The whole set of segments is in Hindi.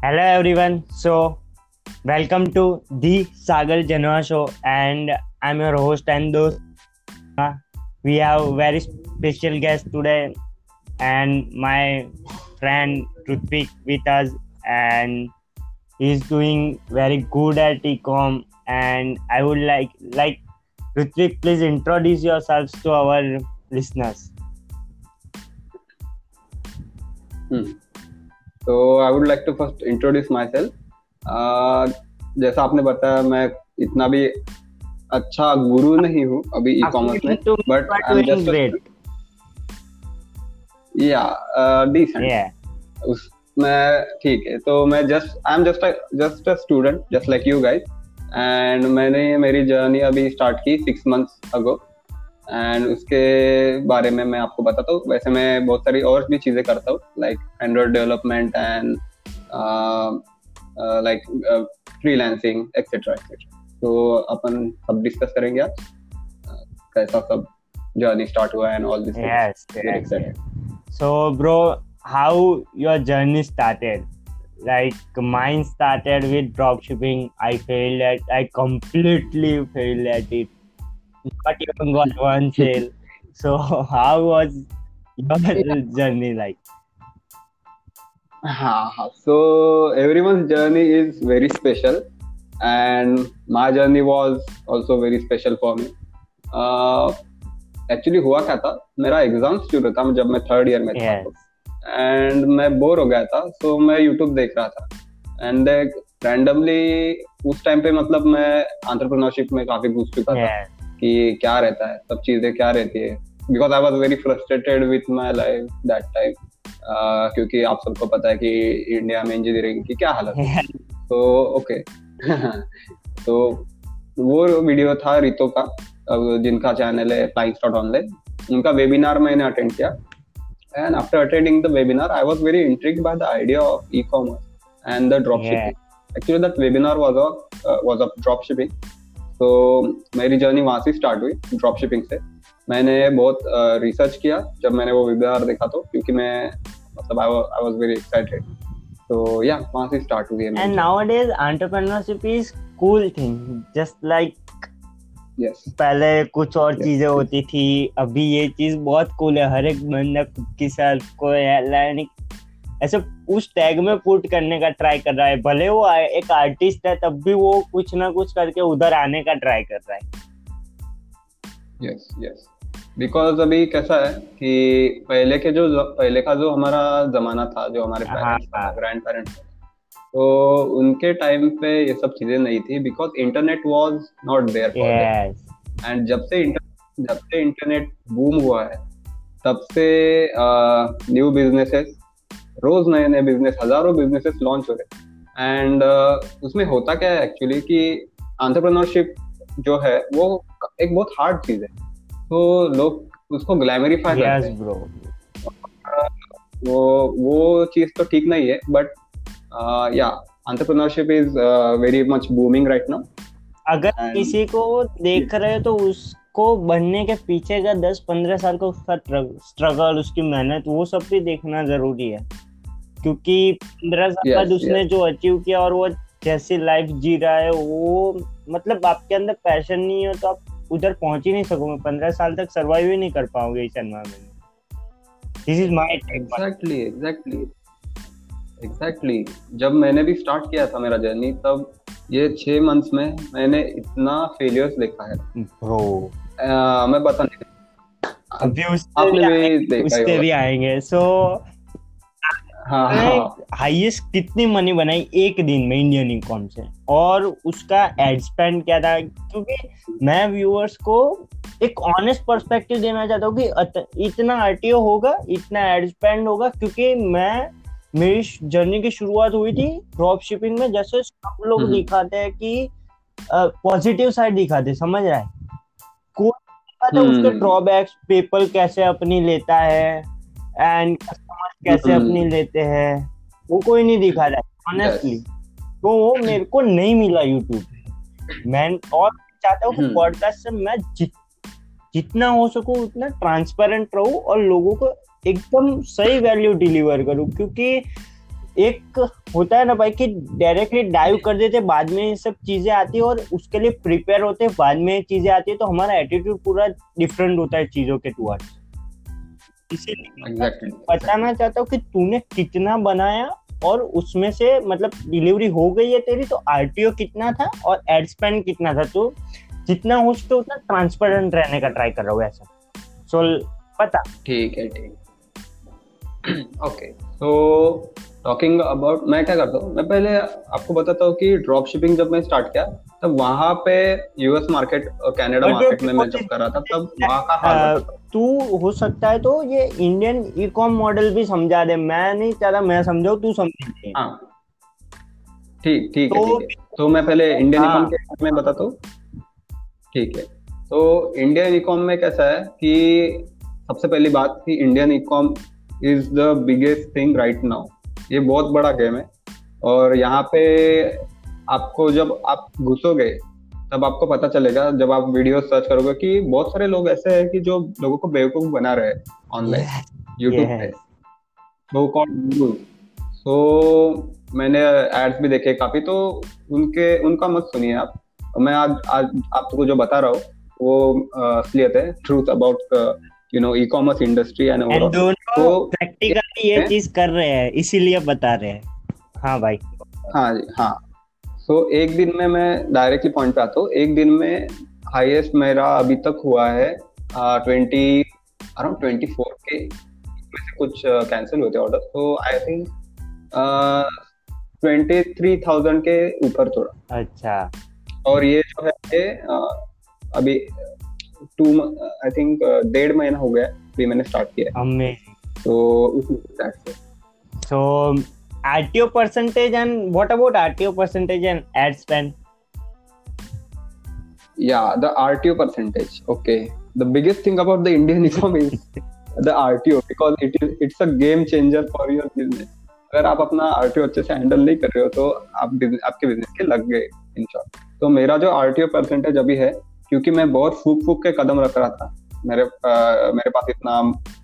Hello everyone. So, welcome to the Sagar Janwa show, and I'm your host and those. We have very special guest today, and my friend Rutvik with us, and he's doing very good at ecom. And I would like like Rutvik, please introduce yourselves to our listeners. Hmm. तो I would like to first introduce myself जैसा आपने बताया मैं इतना भी अच्छा गुरु नहीं हूँ अभी ई कॉमर्स में बट आई एम जस्ट या डिसेंट उसमें ठीक है तो मैं just I am just just a student just like you guys and मैंने मेरी जर्नी अभी स्टार्ट की सिक्स मंथ्स अगो एंड उसके बारे में मैं आपको बताता हूँ। वैसे मैं बहुत सारी और भी चीज़ें करता हूँ like android development and like freelancing etcetera etcetera तो अपन सब डिस्कस करेंगे आज। Uh, कैसा सब जर्नी स्टार्ट हुआ and all this yes, yes. so bro how your like mine started with dropshipping. I failed at i completely failed at it. Not even got one sale. So how was your journey like? so everyone's journey is very special and my journey was also very special for me actually uh, हुआ क्या था मेरा एग्ज़ाम शुरू था जब मैं थर्ड ईयर में था एंड. मैं बोर हो गया था सो so मैं यूट्यूब देख रहा था एंड रैंडमली उस टाइम पे मतलब मैं आंट्रप्रनरशिप में काफ़ी घुस चुका. था कि क्या रहता है सब चीज़ें क्या रहती है। Because I was very frustrated with my life that time क्योंकि आप सबको पता है कि इंडिया में इंजीनियरिंग की क्या हालत है। तो ओके तो वो वीडियो था रितो का जिनका चैनल है फ्लाइंग स्टॉट ऑनलाइन उनका वेबिनार मैंने अटेंड किया। And after attending the webinar I was very intrigued by the idea of e commerce and the drop shipping actually that webinar was of was of drop shipping तो मेरी जर्नी वहाँ से स्टार्ट हुई ड्रॉप शिपिंग से मैंने बहुत रिसर्च uh, किया जब मैंने वो वेबिनार देखा तो क्योंकि मैं मतलब आई वाज वेरी एक्साइटेड तो या वहाँ से स्टार्ट हुई and nowadays entrepreneurship is cool thing just like yes. पहले कुछ और yes. चीज़ें होती थी अभी ये चीज़ बहुत कूल है हर एक बंदा खुद की सेल्फ को ऐसे उस टैग में पुट करने का ट्राई कर रहा है। भले वो एक आर्टिस्ट है तब भी वो कुछ ना कुछ करके उधर आने का ट्राई कर रहा है। यस यस बिकॉज़ अभी कैसा है कि पहले के जो पहले का जो हमारा जमाना था जो हमारे ग्रैंड पेरेंट्स तो उनके टाइम पे ये सब चीज़ें नहीं थी because internet was not there and जब से जब से इंटरनेट बूम हुआ है तब से न्यू बिजनेसेस रोज नए नए बिज़नेस हज़ारों बिजनेसेस लॉन्च हो रहे एंड uh, उसमें होता क्या है एक्चुअली कि आंट्रप्रनोरशिप जो है वो एक बहुत हार्ड चीज़ है। तो लोग उसको ग्लैमरीफाई yes, करते हैं। वो वो चीज़ तो ठीक नहीं है बट या entrepreneurship is very much booming right now अगर And, किसी को देख रहे हो तो उसको बनने के पीछे का दस पंद्रह साल का उसका स्ट्रगल उसकी मेहनत वो सब भी देखना ज़रूरी है। क्योंकि पंद्रह साल बाद उसने जो अचीव किया और वो जैसी लाइफ जी रहा है वो मतलब आपके अंदर पैशन नहीं हो तो आप उधर पहुँच ही नहीं सकोगे। पंद्रह साल तक सर्वाइव ही नहीं कर पाओगे इस एनवायरमेंट में। This is my exactly exactly exactly जब मैंने भी स्टार्ट किया था मेरा जर्नी तब ये छह मंथ्स में मैंने इतना फेलियर्स देखा है। ब्रो मैं बता नहीं अभी उससे भी, उससे भी आएँगे। सो so, हाईएस्ट हाँ, कितनी मनी बनाई? एक दिन में इंडियन इनकम से। और उसका एड स्पेंड क्या था? क्योंकि मैं व्यूअर्स को एक ऑनेस्ट पर्सपेक्टिव देना चाहता हूँ कि इतना आरटीओ होगा इतना एड स्पेंड होगा क्योंकि मैं मेरी जर्नी की शुरुआत हुई थी ड्रॉप शिपिंग में। जैसे सब लोग हम्म। दिखाते हैं कि पॉजिटिव साइड दिखाते समझ रहा है? कोई उसके ड्रॉबैक्स पेपर कैसे अपनी लेता है? एंड कस्टमर कैसे हम्म। अपनी लेते हैं वो कोई नहीं दिखा रहा है ऑनेस्टली तो वो मेरे को नहीं मिला यूट्यूब मैं और चाहता हूँ पॉडकास्ट हम्म। से मैं जित जितना हो सकूँ उतना ट्रांसपेरेंट रहूँ और लोगों को एकदम सही वैल्यू डिलीवर करूँ। क्योंकि एक होता है ना भाई कि डायरेक्टली डाइव कर देते बाद में ये सब चीज़ें आती है और उसके लिए प्रिपेयर होते बाद में चीज़ें आती है तो हमारा एटीट्यूड पूरा डिफरेंट होता है चीज़ों के टुवर्ड्स इसीलिए। Exactly. बताना चाहता हूँ कि तूने कितना बनाया और उसमें से मतलब डिलीवरी हो गई है तेरी तो आरटीओ कितना था और एड स्पेंड कितना था तो? जितना हो सके उतना ट्रांसपेरेंट रहने का ट्राई कर रहा हूँ ऐसा। सो पता ठीक है ठीक ओके तो टॉकिंग अबाउट मैं क्या करता हूँ? मैं पहले आपको बताता हूँ कि ड्रॉप शिपिंग जब मैं स्टार्ट किया तब वहाँ पे यूएस मार्केट और कनाडा मार्केट में मैं जब कर रहा था तब वहाँ का हाल तू हो सकता है तो ये इंडियन ई कॉम मॉडल भी समझा दे। मैं नहीं चाहता मैं समझाऊ तू समझ हाँ। ठीक ठीक है तो, ठीक है। तो मैं पहले इंडियन ई कॉम के बारे में बताता हूँ। ठीक है। तो इंडियन ई कॉम में कैसा है कि सबसे पहली बात कि Indian e com is the biggest thing right now ये बहुत बड़ा गेम है। और यहाँ पे आपको जब आप घुसोगे तब आपको पता चलेगा जब आप वीडियो सर्च करोगे कि बहुत सारे लोग ऐसे हैं कि जो लोगों को बेवकूफ़ बना रहे हैं ऑनलाइन यूट्यूब पे। वो कॉल सो मैंने एड्स भी देखे काफ़ी तो उनके उनका मत सुनिए आप। मैं आज आज आपको जो बता रहा हूँ वो असलियत है truth about you know e commerce industry and overall तो प्रैक्टिकली ये चीज़ कर रहे हैं इसीलिए बता रहे हैं। हाँ भाई। हाँ जी हाँ। सो so, एक दिन में मैं डायरेक्टली पॉइंट पे आता हूँ। एक दिन में हाईएस्ट मेरा अभी तक हुआ है ट्वेंटी अराउंड ट्वेंटी फोर के में से कुछ कैंसिल हुए थे ऑर्डर तो I think twenty three thousand के ऊपर थोड़ा। अच्छा। और ये जो है अभी टू आई थिंक डेढ़ महीना हो गया अभी मैंने स्टार्ट किया अमेजिंग तो उस से। सो RTO percentage and what about RTO percentage and ad spend? Yeah, the RTO percentage. Okay. The biggest thing about the Indian economy is the RTO because it is it's a game changer for your business. अगर आप अपना आरटीओ अच्छे से हैंडल नहीं कर रहे हो तो आप आपके बिज़नेस के लग गए इन शॉर्ट तो मेरा जो आरटीओ परसेंटेज अभी है क्योंकि मैं बहुत फूक फूक के कदम रख रहा था मेरे आ, मेरे पास इतना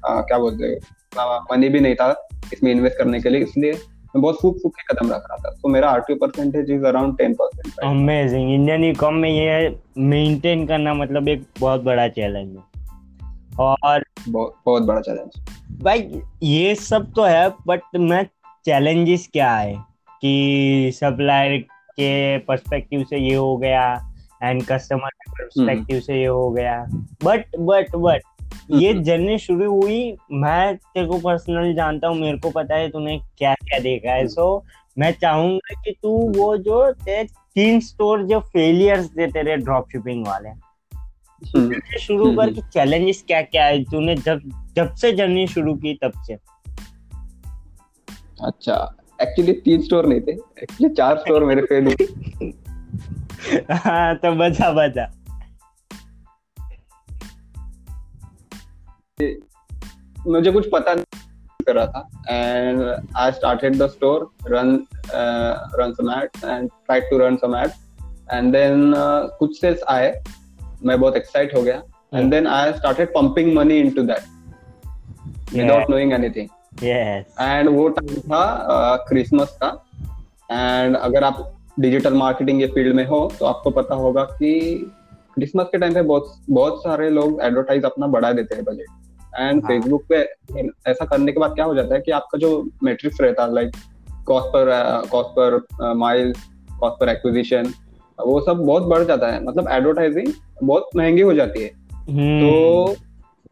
आ, क्या बोलते हैं मनी भी नहीं था इसमें इन्वेस्ट करने के लिए इसलिए मैं बहुत फूक फूक के कदम रख रहा था। तो मेरा RTO percentage is around ten percent amazing Indian ecom में ये मेंटेन करना मतलब एक बहुत बड़ा चैलेंज है। और बहुत बहुत बड़ा चैलेंज भाई ये सब तो है बट मैं चैलेंजेस क्या है? कि सप्लायर के पर्सपेक्टिव से ये हो गया एंड कस्टमर के पर्सपेक्टिव से ये हो गया। बट बट बट ये जर्नी हम्म। शुरू हुई मैं तेरे को पर्सनल जानता हूँ मेरे को पता है तूने क्या क्या देखा है। सो मैं चाहूँगा कि तू वो जो तेरे तीन स्टोर जो फेलियर्स थे तेरे ड्रॉप शिपिंग वाले हम्म। शुरू कर कि चैलेंजेस क्या क्या है तूने जब जब से जर्नी शुरू की तब से। अच्छा एक्चुअली तीन स्टोर नहीं थे एक्चुअली चार स्टोर मेरे फेल हुए। हाँ तो बचा बचा मुझे कुछ पता नहीं कर रहा था। And I started the store run run some ads and try to run some ads and then कुछ सेल्स आए। मैं बहुत एक्साइट हो गया। And then I started pumping money into that without knowing anything and वो टाइम था क्रिसमस uh, का। एंड अगर आप डिजिटल मार्केटिंग के फ़ील्ड में हो तो आपको पता होगा कि क्रिसमस के टाइम पे बहुत बहुत सारे लोग एडवर्टाइज अपना बढ़ा देते हैं बजट एंड फेसबुक पे ऐसा करने के बाद क्या हो जाता है कि आपका जो मेट्रिक्स रहता है like cost per cost per mile cost per acquisition वो सब बहुत बढ़ जाता है। मतलब एडवर्टाइजिंग बहुत महँगी हो जाती है। हम्म। तो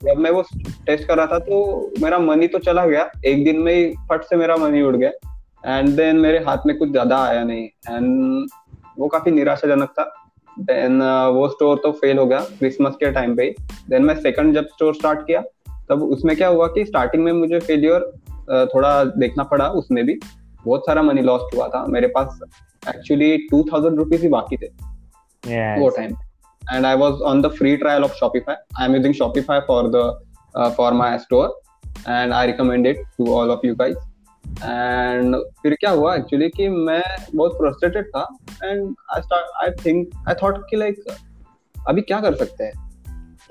जब मैं वो टेस्ट कर रहा था तो मेरा मनी तो चला गया। एक दिन में ही फट से मेरा मनी उड़ गया। एंड देन मेरे हाथ में कुछ ज़्यादा आया नहीं। एंड वो काफ़ी निराशाजनक था। देन uh, वो स्टोर तो फेल हो गया क्रिसमस के टाइम पे देन मैं सेकंड जब स्टोर स्टार्ट किया तब उसमें क्या हुआ कि स्टार्टिंग में मुझे फेलियर थोड़ा देखना पड़ा उसमें भी। बहुत सारा मनी लॉस्ट हुआ था। मेरे पास एक्चुअली टू थाउज़ेंड रुपीज़ ही बाकी थे। Yes. वो time and I was on the free trial of Shopify I am using Shopify for the for my store and I recommend it to all of you guys and फिर क्या हुआ एक्चुअली कि मैं बहुत फ्रस्ट्रेटेड था। And I start I think I thought कि लाइक अभी क्या कर सकते हैं?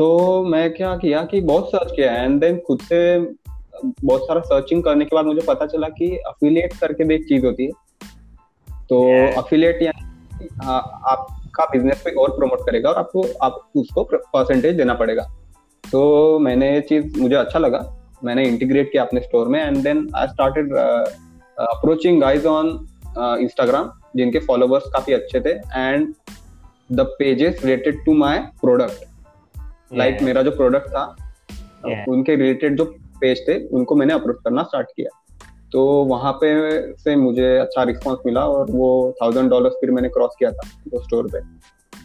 तो मैं क्या किया कि बहुत सर्च किया एंड देन खुद से बहुत सारा सर्चिंग करने के बाद मुझे पता चला कि अफिलिएट करके भी एक चीज़ होती है। तो अफिलिएट या आपका बिज़नेस पे और प्रमोट करेगा और आपको आप उसको परसेंटेज देना पड़ेगा। तो मैंने ये चीज़ मुझे अच्छा लगा। मैंने इंटीग्रेट किया अपने स्टोर में and then I started approaching guys on Instagram जिनके फॉलोवर्स काफ़ी अच्छे थे and the pages related to my product like मेरा जो प्रोडक्ट था. उनके रिलेटेड जो पेज थे उनको मैंने अप्रोच करना स्टार्ट किया तो वहाँ पे से मुझे अच्छा रिस्पॉन्स मिला और वो थाउज़ेंड डॉलर फिर मैंने क्रॉस किया था वो स्टोर पे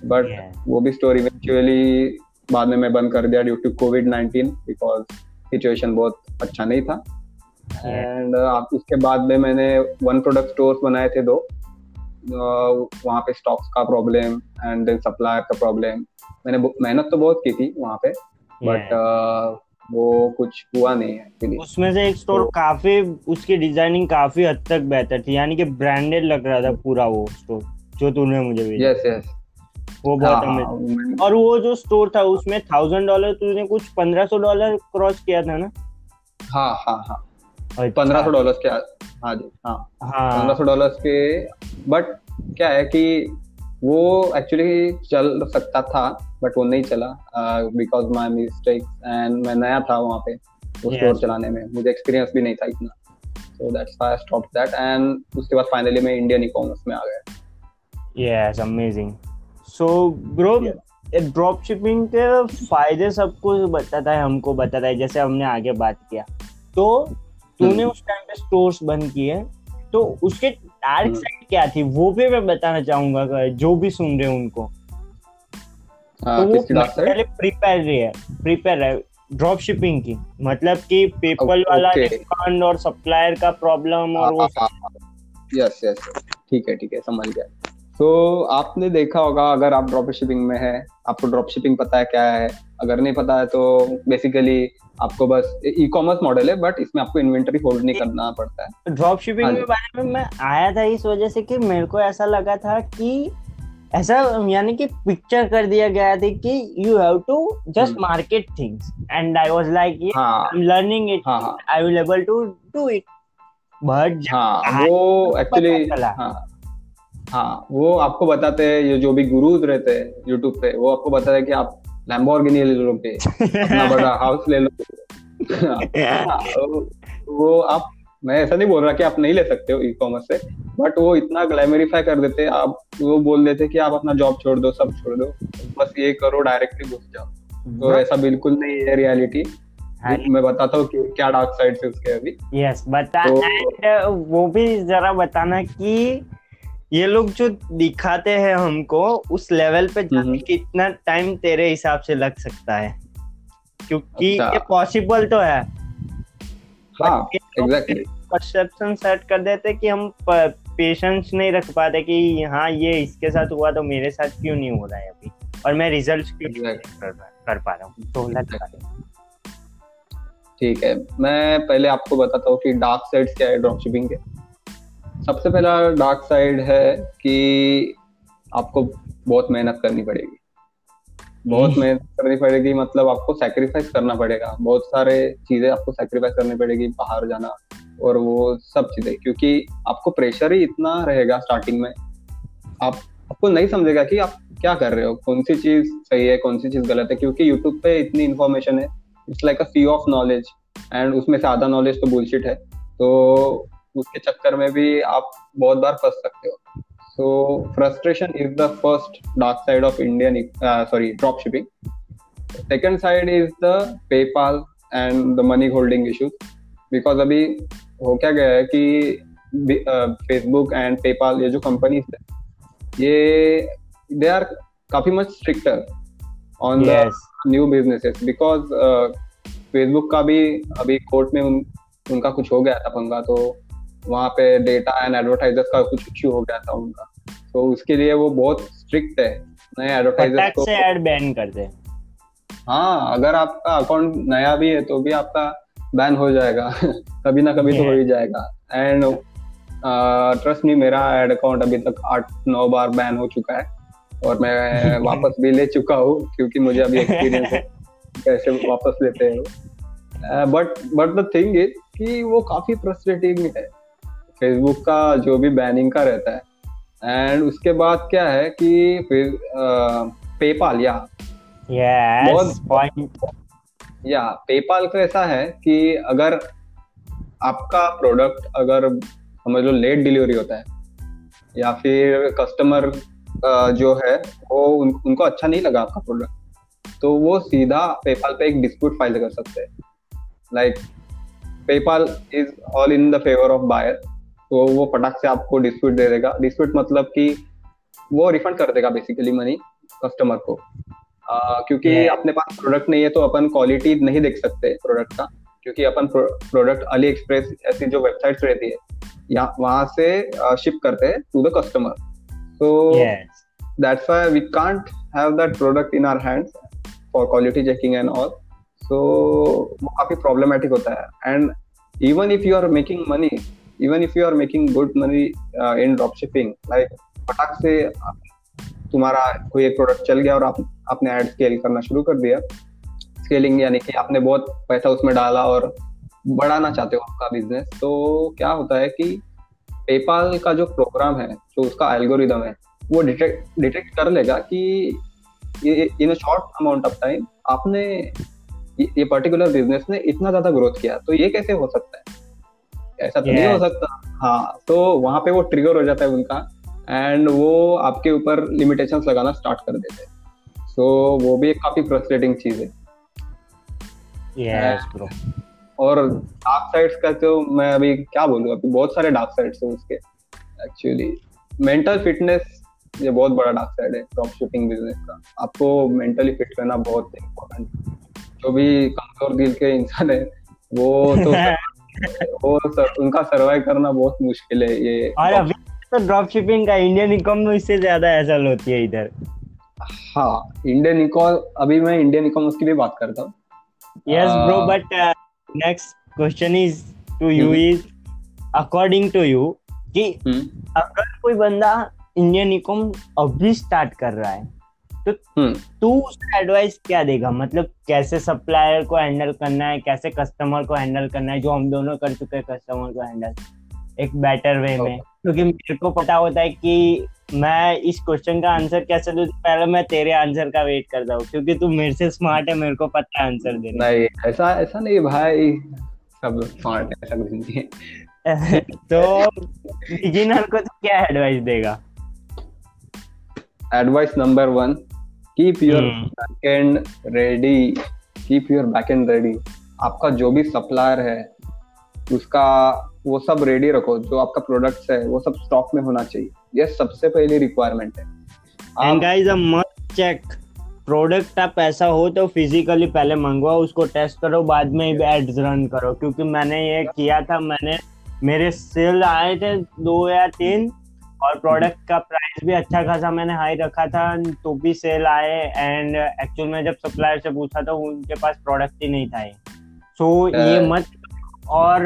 बट. वो भी स्टोर इवेंचुअली बाद में मैं बंद कर दिया due to covid nineteen because situation बहुत अच्छा नहीं था एंड yeah. उसके बाद में मैंने वन प्रोडक्ट स्टोर्स बनाए थे दो वहाँ पे स्टॉक्स का प्रॉब्लम एंड देन सप्लायर का प्रॉब्लम मैंने मेहनत तो बहुत की थी वहाँ पे बट वो कुछ हुआ नहीं है उसमें से एक स्टोर तो, काफ़ी उसकी डिज़ाइनिंग काफ़ी हद तक बेहतर थी यानी कि ब्रांडेड लग रहा था पूरा वो स्टोर जो तूने मुझे भेजा। यस यस वो बहुत हाँ, हाँ, और वो जो स्टोर था उसमें थाउज़ेंड डॉलर तूने कुछ पंद्रह सौ डॉलर क्रॉस किया था ना? हाँ हाँ हाँ। अच्छा। पंद्रह सौ डॉलर के हाँ जी हाँ। हाँ। पंद्रह सौ डॉलर के बट क्या है कि वो एक्चुअली चल सकता था बट वो नहीं चला बिकॉज़ माई मिस्टेक एंड मैं नया था वहाँ पे वो स्टोर yes. चलाने में। मुझे एक्सपीरियंस भी नहीं था इतना। So that's I stop that and उसके बाद फाइनली मैं इंडियन ई कॉमर्स में आ गया। Yes amazing so bro drop shipping के फ़ायदे सबको बताता है हमको बताता है जैसे हमने आगे बात किया। तो तूने hmm. उस टाइम पे स्टोर्स बंद किए तो उसके डार्क साइड hmm. क्या थी? वो भी मैं बताना चाहूँगा जो भी सुन रहे हैं उनको। हाँ, तो वो पहले प्रिपेयर है। प्रिपेयर है। ड्रॉप शिपिंग की। मतलब कि पेपल वाला रिफंड और सप्लायर का प्रॉब्लम और वो यस यस ठीक है ठीक है समझ गया। तो आपने देखा होगा अगर आप ड्रॉप शिपिंग में है आपको ड्रॉप शिपिंग पता है क्या है। अगर नहीं पता है तो बेसिकली आपको बस ई कॉमर्स मॉडल है बट इसमें आपको इन्वेंटरी होल्ड नहीं करना पड़ता है। ड्रॉप शिपिंग के बारे में मैं आया था इस वजह से कि मेरे को ऐसा लगा था कि ऐसा यानी कि पिक्चर कर दिया गया था कि you have to just market things and I was like I am learning it I will able to do it but हाँ वो एक्चुअली हाँ। हाँ वो आपको बताते हैं ये जो भी गुरुज रहते हैं यूट्यूब पे वो आपको बताते हैं कि आप लैम्बोर्गिनी ले लो पे अपना बड़ा हाउस ले लो। हाँ, वो आप मैं ऐसा नहीं बोल रहा कि आप नहीं ले सकते हो ई कॉमर्स से बट वो इतना ग्लैमरीफाई कर देते आप वो बोल देते कि आप अपना जॉब छोड़ दो सब छोड़ दो बस ये करो डायरेक्टली घुस जाओ। तो। ऐसा बिल्कुल नहीं है रियलिटी हाँ मैं बताता हूँ क्या डार्क साइड से उसके अभी। यस बता तो, वो भी जरा बताना कि ये लोग जो दिखाते हैं हमको उस लेवल पे जाने। कितना टाइम तेरे हिसाब से लग सकता है? क्योंकि अच्छा। ये पॉसिबल तो है। हाँ एग्जैक्टली परसेप्शन सेट कर देते कि हम पेशेंस नहीं रख पाते कि हाँ ये इसके साथ हुआ तो मेरे साथ क्यों नहीं हो रहा है अभी? और मैं रिज़ल्ट क्यों exactly. कर, कर पा रहा हूँ? तो ठीक है मैं पहले आपको बताता हूँ कि डार्क साइड क्या है ड्रॉप शिपिंग के। सबसे पहला डार्क साइड है कि आपको बहुत मेहनत करनी पड़ेगी। बहुत हम्म। मेहनत करनी पड़ेगी मतलब आपको सेक्रीफाइस करना पड़ेगा। बहुत सारे चीज़ें आपको सेक्रीफाइस करनी पड़ेगी बाहर जाना और वो सब चीज़ें क्योंकि आपको प्रेशर ही इतना रहेगा स्टार्टिंग में। आप आपको नहीं समझेगा कि आप क्या कर रहे हो कौन सी चीज़ सही है कौन सी चीज़ गलत है क्योंकि यूट्यूब पे इतनी इन्फॉर्मेशन है। It's like a sea of knowledge and उसमें से आधा नॉलेज तो बुलशिट है। तो उसके चक्कर में भी आप बहुत बार फंस सकते हो। So frustration is the first dark side of Indian sorry drop shipping second side is the PayPal and the money holding issues because अभी हो क्या गया है कि फेसबुक एंड पेपाल ये जो कंपनी है ये दे आर काफ़ी much stricter on the new businesses because Facebook का भी अभी कोर्ट में उन, उनका कुछ हो गया था पंगा तो वहाँ पे डेटा एंड एडवर्टाइजर्स का कुछ इश्यू हो गया था उनका। तो उसके लिए वो बहुत स्ट्रिक्ट है। नए एडवर्टाइजर्स को से एड बैन कर दे हाँ अगर आपका अकाउंट नया भी है तो भी आपका बैन हो जाएगा। कभी ना कभी तो हो ही जाएगा। एंड ट्रस्ट नहीं मेरा एड अकाउंट अभी तक आठ नौ बार बैन हो चुका है। और मैं वापस भी ले चुका हूँ क्योंकि मुझे अभी एक्सपीरियंस है। कैसे वापस लेते हैं but but the thing is कि वो काफ़ी फ्रस्ट्रेटिंग है। फेसबुक का जो भी बैनिंग का रहता है। एंड उसके बाद क्या है कि फिर पेपाल या। बहुत या पेपाल का ऐसा है कि अगर आपका प्रोडक्ट अगर समझ लो लेट डिलीवरी होता है या फिर कस्टमर जो है वो उन, उनको अच्छा नहीं लगा आपका प्रोडक्ट तो वो सीधा पेपाल पे एक डिस्प्यूट फ़ाइल कर सकते हैं। Like PayPal is all in the favour of buyer तो वो फटाक से आपको डिस्प्यूट दे देगा। डिस्प्यूट मतलब कि वो रिफंड कर देगा बेसिकली मनी कस्टमर को। आ, क्योंकि yeah. अपने पास प्रोडक्ट नहीं है तो अपन क्वालिटी नहीं देख सकते प्रोडक्ट का। क्योंकि अपन प्रोडक्ट अली एक्सप्रेस ऐसी जो वेबसाइट्स रहती है या वहाँ से शिप करते हैं to the customer so that's that's why we can't have that product in our hands for quality checking and all so वो काफ़ी problematic होता है। And even if you are making money even if you are making good money in drop shipping, like, फटाक से तुम्हारा कोई एक प्रोडक्ट चल गया और आप, आपने एड स्केल करना शुरू कर दिया। स्केलिंग यानी कि आपने बहुत पैसा उसमें डाला और बढ़ाना चाहते हो आपका बिज़नेस तो क्या होता है कि पेपाल का जो प्रोग्राम है, जो उसका एल्गोरिदम है, वो डिटेक्ट डिटेक्ट कर लेगा कि in a short amount of time आपने ये पर्टिकुलर बिज़नेस ने इतना ज़्यादा ग्रोथ किया। तो ये कैसे हो सकता है? ऐसा तो yeah. नहीं हो सकता। हाँ तो वहाँ पे वो ट्रिगर हो जाता है उनका एंड वो आपके ऊपर लिमिटेशंस लगाना स्टार्ट कर देते हैं। सो so, वो भी एक काफ़ी फ्रस्ट्रेटिंग चीज़ है। Yes, bro. और डार्क साइड्स का तो मैं अभी क्या बोलूँ अभी बहुत सारे डार्क साइड्स हैं उसके एक्चुअली मेंटल फिटनेस ये बहुत बड़ा डार्क साइड है ड्रॉप शिपिंग बिज़नेस का। आपको मेंटली फिट रहना बहुत इम्पोर्टेंट जो भी कमज़ोर दिल के इंसान है वो तो वो सर, उनका सरवाइव करना बहुत मुश्किल है ये और अभी तो ड्रॉप शिपिंग का इंडियन इकोनॉमी में इससे ज़्यादा ऐसा होती है इधर हाँ इंडियन इकोनॉमी अभी मैं इंडियन इकोनॉमी की भी बात करता हूँ but uh, next question is to you hmm. is according to you कि hmm. अगर कोई बंदा इंडियन इकॉम अभी स्टार्ट कर रहा है तो hmm. तू उसका एडवाइस क्या देगा? मतलब कैसे सप्लायर को हैंडल करना है? कैसे कस्टमर को हैंडल करना है? जो हम दोनों कर चुके हैं कस्टमर को हैंडल एक बेटर वे में। क्योंकि मेरे को पता होता है कि मैं इस क्वेश्चन का आंसर कैसे दूँ? पहले मैं तेरे आंसर का वेट करता हूँ क्योंकि तू मेरे से स्मार्ट है मेरे को पता है आंसर देना नहीं ऐसा ऐसा नहीं भाई। सब स्मार्ट है ऐसा कुछ नहीं है। तो बिगिनर को तो क्या एडवाइस देगा? Advice number one keep your backend ready keep your backend ready आपका जो भी सप्लायर है उसका वो सब रेडी रखो। जो आपका प्रोडक्ट्स है वो सब स्टॉक में होना चाहिए। ये सबसे पहली रिक्वायरमेंट है। And guys a must check product आप ऐसा हो तो फिजिकली पहले मंगवाओ उसको टेस्ट करो बाद में एड्स रन करो। क्योंकि मैंने ये किया था मैंने मेरे सेल आए थे दो या तीन और प्रोडक्ट का प्राइस भी अच्छा खासा मैंने हाई रखा था तो भी सेल आए एंड एक्चुअल में जब सप्लायर से पूछा तो उनके पास प्रोडक्ट ही नहीं था सो so, ये मत और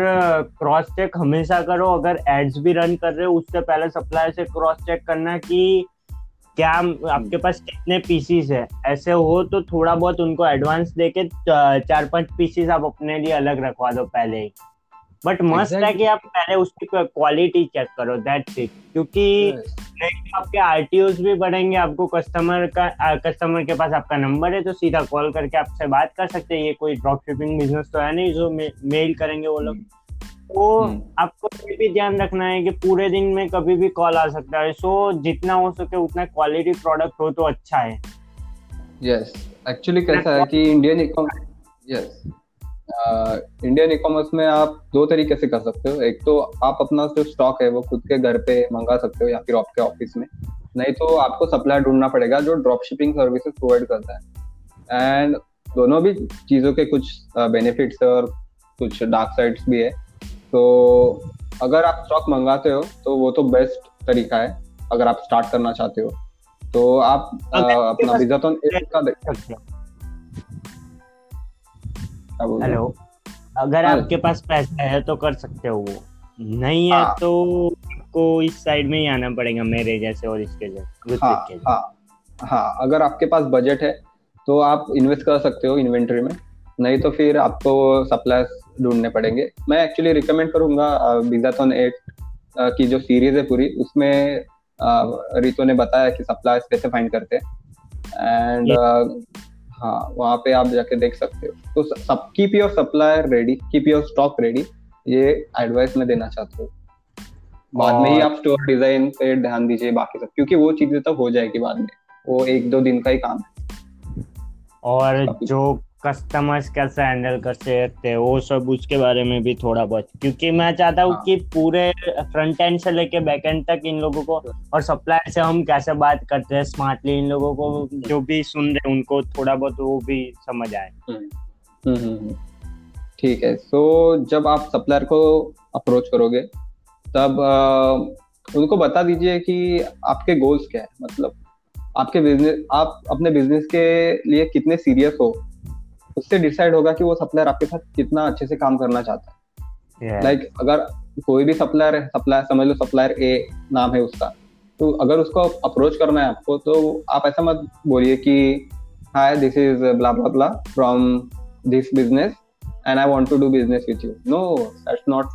क्रॉस चेक हमेशा करो अगर एड्स भी रन कर रहे हो उससे पहले सप्लायर से क्रॉस चेक करना कि क्या आपके पास कितने पीसीस है। ऐसे हो तो थोड़ा बहुत उनको एडवांस देके चार पाँच पीसीस आप अपने लिए अलग रखवा दो पहले ही। But must exactly. है कि आप पहले उसकी क्वालिटी चेक करो दैट्स इट क्योंकि yes. आपके आरटीओ भी बढ़ेंगे आपको कस्टमर का आ, कस्टमर के पास आपका नंबर है तो सीधा कॉल करके आपसे बात कर सकते हैं। ये कोई ड्रॉप शिपिंग बिज़नेस तो है नहीं जो मे, मेल करेंगे वो लोग। तो hmm. आपको ये भी ध्यान रखना है कि पूरे दिन में कभी भी कॉल आ सकता है। सो जितना हो सके उतना क्वालिटी प्रोडक्ट हो तो अच्छा है। यस एक्चुअली कैसा है कि Indian yes Indian e commerce में आप दो तरीके से कर सकते हो। एक तो आप अपना जो स्टॉक है वो खुद के घर पे मंगा सकते हो या फिर आपके ऑफ़िस में। नहीं तो आपको सप्लायर ढूंढना पड़ेगा जो ड्रॉप शिपिंग सर्विसेज़ प्रोवाइड करता है। एंड दोनों भी चीज़ों के कुछ बेनिफिट्स है और कुछ डार्क साइड्स भी है। तो अगर आप स्टॉक मंगाते हो तो वो तो बेस्ट तरीका है अगर आप स्टार्ट करना चाहते हो। तो आप अपना बिज़नेस का देख सकते हो। हेलो। अगर हाँ। आपके पास पैसा है तो कर सकते हो वो। नहीं है हाँ। तो आपको इस साइड में ही आना पड़ेगा मेरे जैसे और इसके जैसे हाँ, हाँ, हाँ अगर आपके पास बजट है तो आप इन्वेस्ट कर सकते हो इन्वेंट्री में। नहीं तो फिर आपको सप्लायर्स ढूँढने पड़ेंगे। मैं एक्चुअली रिकमेंड करूँगा बिजाथन एट की जो सीरीज़ है पूरी उसमें रितो ने बताया कि सप्लायर्स कैसे फाइंड करते हैं। एंड हाँ वहाँ पे आप जाके देख सकते हो। तो सब keep your supplier ready keep your stock ready ये एडवाइस मैं देना चाहता हूँ। बाद में ही आप स्टोर डिज़ाइन पे ध्यान दीजिए बाकी सब क्योंकि वो चीज़ें तो हो जाएगी बाद में वो एक दो दिन का ही काम है। और जो कस्टमर्स कैसे हैंडल कर सकते हैं वो सब उसके बारे में भी थोड़ा बहुत। क्योंकि मैं चाहता हूँ हाँ. कि पूरे फ्रंट एंड से लेके बैक एंड तक इन लोगों को और सप्लायर से हम कैसे बात करते हैं स्मार्टली इन लोगों को जो भी सुन रहे उनको थोड़ा बहुत वो भी समझ आए। हम्म, हम्म, ठीक है सो जब आप सप्लायर को अप्रोच करोगे तब आ, उनको बता दीजिए कि आपके गोल्स क्या है मतलब आपके बिज़नेस आप अपने बिज़नेस के लिए कितने सीरियस हो? उससे डिसाइड होगा कि वो सप्लायर आपके साथ कितना अच्छे से काम करना चाहता है लाइक yeah. like, अगर कोई भी सप्लायर है सप्लायर समझ लो सप्लायर ए नाम है उसका तो अगर उसको अप्रोच करना है आपको तो आप ऐसा मत बोलिए कि hi this is blah blah blah from this business and I want to do business with you no that's not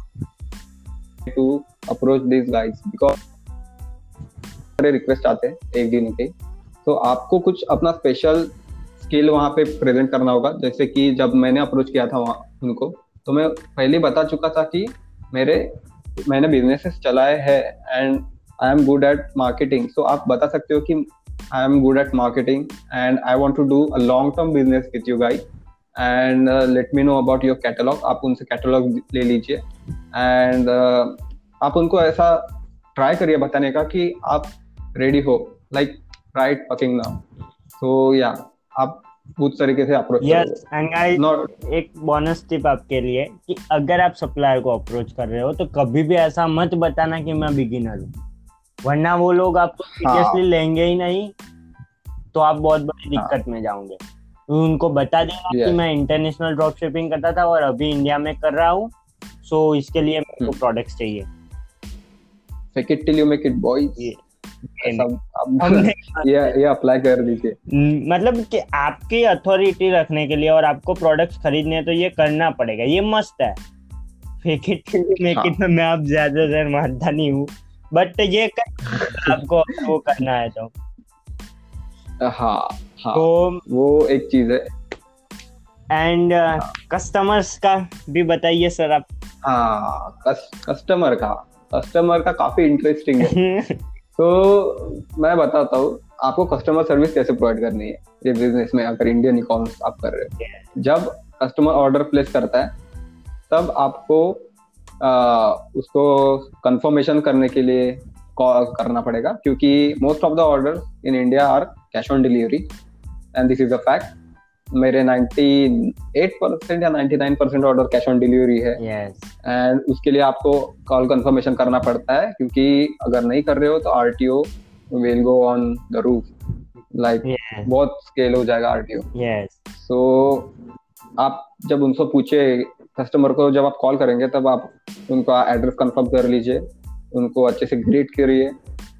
to approach this guys because request आते हैं एक दिन के तो आपको कुछ अपना स्पेशल स्किल वहाँ पे प्रेजेंट करना होगा। जैसे कि जब मैंने अप्रोच किया था वहाँ उनको तो मैं पहले बता चुका था कि मेरे मैंने बिजनेसेस चलाए हैं and I am good at marketing so आप बता सकते हो कि I am good at marketing and I want to do a long term business with you guy and let me know about your catalog आप उनसे कैटलॉग ले लीजिए। एंड uh, आप उनको ऐसा ट्राई करिए बताने का कि आप रेडी हो। Like right packing now so या आप उस तरीके से अप्रोच यस एंड गाइस एक बोनस टिप आपके लिए कि अगर आप सप्लायर को अप्रोच कर रहे हो तो कभी भी ऐसा मत बताना कि मैं बिगिनर हूँ वरना वो लोग आपको सीरियसली हाँ. लेंगे ही नहीं तो आप बहुत बड़ी हाँ। दिक्कत हाँ. में जाओगे तो उनको बता देना yes. कि मैं इंटरनेशनल ड्रॉप शिपिंग करता था और अभी इंडिया में कर रहा हूँ सो इसके लिए मेरे को प्रोडक्ट्स हम्म। चाहिए fake it till you make it boys ये ये अप्लाई कर दीजिए। मतलब कि आपकी अथॉरिटी रखने के लिए और आपको प्रोडक्ट्स खरीदने तो ये करना पड़ेगा ये मस्त है। फेक इट मेक इट में मैं आप ज़्यादा देर मानता नहीं हूँ। बट ये कर, आपको वो करना है तो। हाँ हाँ। तो वो एक चीज़ है। एंड कस्टमर्स uh, हाँ. का भी बताइए सर आप। हाँ कस्टमर का। कस्टमर का काफ़ी इंटरेस्टिंग है। तो मैं बताता हूँ आपको कस्टमर सर्विस कैसे प्रोवाइड करनी है? ये बिज़नेस में अगर इंडियन इकॉमर्स आप कर रहे हो। जब कस्टमर ऑर्डर प्लेस करता है तब आपको आ, उसको कंफर्मेशन करने के लिए कॉल करना पड़ेगा क्योंकि most of the order in India are cash on delivery and this is a fact मेरे 98 परसेंट या 99 percent order cash on delivery है। And yes. उसके लिए आपको कॉल कंफर्मेशन करना पड़ता है क्योंकि अगर नहीं कर रहे हो तो RTO will go on the roof like बहुत स्केल हो जाएगा आर टी ओ सो आप जब उनसे पूछे कस्टमर को जब आप कॉल करेंगे तब आप उनका एड्रेस कंफर्म कर लीजिए। उनको अच्छे से ग्रीट करिए।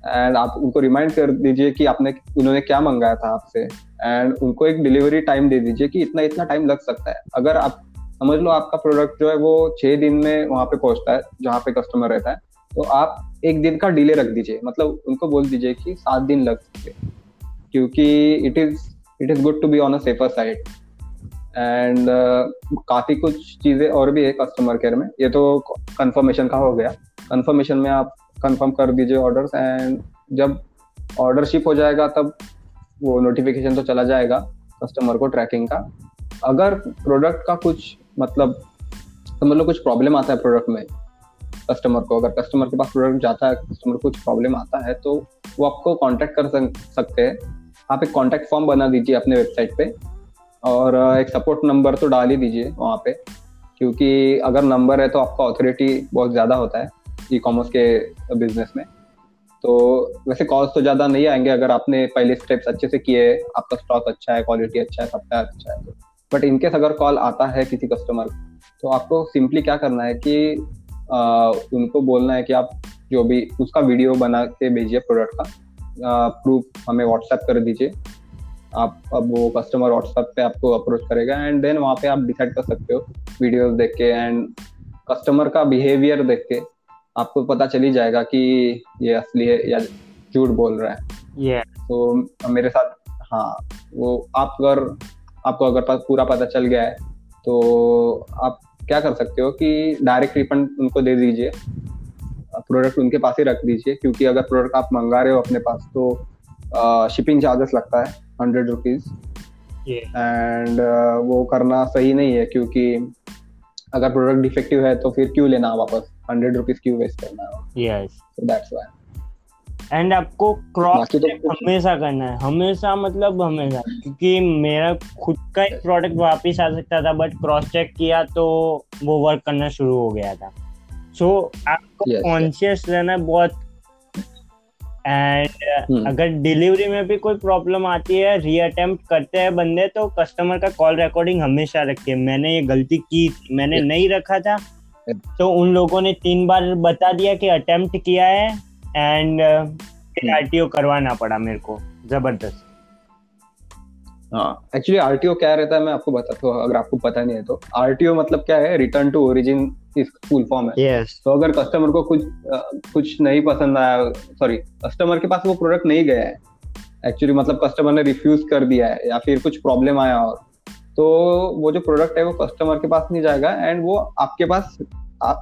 एंड आप उनको रिमाइंड कर दीजिए कि आपने, उन्होंने क्या मंगाया था आपसे। एंड उनको एक डिलीवरी टाइम दे दीजिए कि इतना इतना टाइम लग सकता है। अगर आप, समझ लो आपका प्रोडक्ट जो है वो छः दिन में वहाँ पे पहुँचता है, जहाँ पे कस्टमर रहता है तो आप एक दिन का डिले रख दीजिए। मतलब उनको बोल दीजिए कि सात दिन लग सकते क्योंकि it is it is good to be on a safer side and काफ़ी कुछ चीज़ें और भी है कस्टमर केयर में। ये तो कंफर्मेशन का हो गया। कंफर्मेशन में आप कंफर्म कर दीजिए ऑर्डर्स एंड जब ऑर्डर शिप हो जाएगा, तब वो नोटिफिकेशन तो चला जाएगा कस्टमर को ट्रैकिंग का। अगर प्रोडक्ट का कुछ मतलब तो मतलब कुछ प्रॉब्लम आता है प्रोडक्ट में कस्टमर को, अगर कस्टमर के पास प्रोडक्ट जाता है कस्टमर को कुछ प्रॉब्लम आता है तो वो आपको कांटेक्ट कर सकते हैं। आप एक कांटेक्ट फॉर्म बना दीजिए अपने वेबसाइट पे और एक सपोर्ट नंबर तो डाल ही दीजिए वहाँ पे, क्योंकि अगर नंबर है तो आपका ऑथोरिटी बहुत ज़्यादा होता है। ई कॉमर्स के बिज़नेस में। तो वैसे कॉस्ट तो ज़्यादा नहीं आएँगे अगर आपने पहले स्टेप्स अच्छे से किए आपका स्टॉक अच्छा है क्वालिटी अच्छा है सबका अच्छा है। बट इनकेस अगर कॉल आता है किसी कस्टमर तो आपको सिंपली क्या करना है कि आ, उनको बोलना है कि आप जो भी उसका वीडियो बना के भेजिए प्रोडक्ट का। प्रूफ हमें व्हाट्सएप कर दीजिए। आप अब वो कस्टमर व्हाट्सएप पे आपको अप्रोच करेगा एंड देन वहाँ पे आप डिसाइड कर सकते हो वीडियोस देख के एंड कस्टमर का बिहेवियर देख के। आपको पता चल ही जाएगा कि ये असली है या झूठ बोल रहा है। Yeah. तो मेरे साथ हाँ वो आप अगर आपको अगर पूरा पता चल गया है तो आप क्या कर सकते हो कि डायरेक्ट रिफंड उनको दे दीजिए। प्रोडक्ट उनके पास ही रख दीजिए क्योंकि अगर प्रोडक्ट आप मंगा रहे हो अपने पास तो शिपिंग चार्जेस लगता है हंड्रेड रुपीज़ एंड वो करना सही नहीं है क्योंकि अगर प्रोडक्ट डिफेक्टिव है तो फिर क्यों लेना वापस? हंड्रेड रुपीज़ क्यों वेस्ट करना यस दैट्स व्हाई एंड आपको क्रॉस तो हमेशा करना है। हमेशा मतलब हमेशा। क्योंकि मेरा खुद का एक प्रोडक्ट वापस आ सकता था बट क्रॉस चेक किया तो वो वर्क करना शुरू हो गया था। सो so, आपको कॉन्शियस yes, रहना बहुत एंड hmm. अगर डिलीवरी में भी कोई प्रॉब्लम आती है रीअटेम्प्ट करते हैं बंदे तो कस्टमर का कॉल रिकॉर्डिंग हमेशा रखिए। मैंने ये गलती की मैंने yes. नहीं रखा था। तो उन लोगों ने तीन बार बता दिया कि अटेम्प्ट किया है एंड आरटीओ uh, hmm. करवाना पड़ा मेरे को ज़बरदस्त। हाँ एक्चुअली आरटीओ क्या रहता है मैं आपको बताता हूँ अगर आपको पता नहीं है तो। आरटीओ मतलब क्या है? रिटर्न टू ओरिजिन इस फुल फॉर्म है। Yes. तो अगर कस्टमर को कुछ आ, कुछ नहीं पसंद आया सॉरी कस्टमर के पास वो प्रोडक्ट नहीं गया है। एक्चुअली मतलब कस्टमर ने रिफ्यूज कर दिया है या फिर कुछ प्रॉब्लम आया और तो वो जो प्रोडक्ट है वो कस्टमर के पास नहीं जाएगा एंड वो आपके पास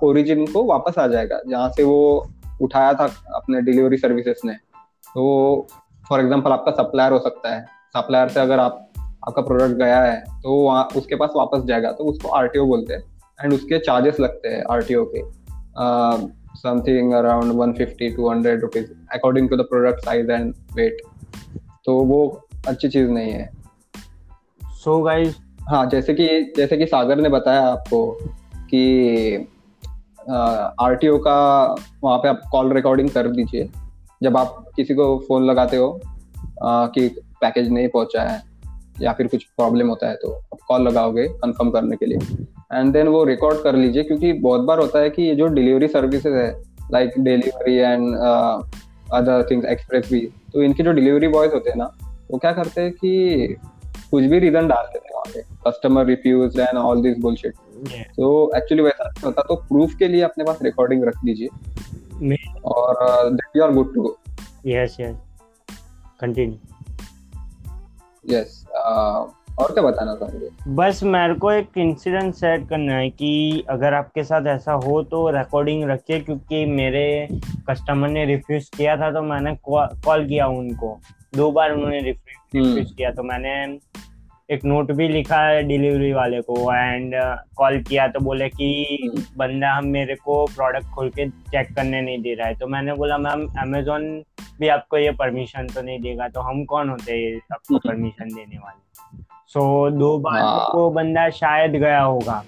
ओरिजिन को वापस आ जाएगा। जहाँ से वो उठाया था अपने डिलीवरी सर्विसेज़ ने। तो फॉर एग्ज़ाम्पल आपका सप्लायर हो सकता है। सप्लायर से अगर आप, आपका प्रोडक्ट गया है तो वहाँ, उसके पास वापस जाएगा। तो उसको आरटीओ बोलते हैं एंड उसके चार्जेस लगते हैं आरटीओ के। Something around 150 to hundred rupees according to the product size and weight तो वो अच्छी चीज़ नहीं है। सो गाइस हाँ जैसे कि जैसे कि सागर ने बताया आपको कि आर टी ओ का वहाँ पे आप कॉल रिकॉर्डिंग कर दीजिए। जब आप किसी को फ़ोन लगाते हो आ, कि पैकेज नहीं पहुँचा है या फिर कुछ प्रॉब्लम होता है तो आप कॉल लगाओगे कंफर्म करने के लिए। एंड देन वो रिकॉर्ड कर लीजिए क्योंकि बहुत बार होता है कि ये जो डिलीवरी सर्विसेज़ है like delivery and other things express भी तो इनके जो डिलीवरी बॉयज़ होते हैं ना वो क्या करते हैं कि कुछ भी रीजन डाल देते हैं। Customer reviews and all this bullshit तो एक्चुअली वैसा नहीं होता। तो प्रूफ के लिए अपने पास रिकॉर्डिंग रख दीजिए। और you are good to go yes yes continue yes और क्या बताना था मुझे बस मेरे को एक इंसिडेंट सेट करना है कि अगर आपके साथ ऐसा हो तो रिकॉर्डिंग रखिए क्योंकि मेरे कस्टमर ने रिफ्यूज किया था तो मैंने कॉल किया उनको। दो बार उन्होंने रिफ्यूज हम्म। किया तो मैंने एक नोट भी लिखा है डिलीवरी वाले को एंड कॉल uh, किया तो बोले कि बंदा हम मेरे को प्रोडक्ट खोल के चेक करने नहीं दे रहा है तो मैंने बोला मैम अमेजोन भी आपको ये परमिशन तो नहीं देगा तो हम कौन होते हैं आपको परमिशन देने वाले सो so, दो बार हाँ। वो बंदा शायद गया होगा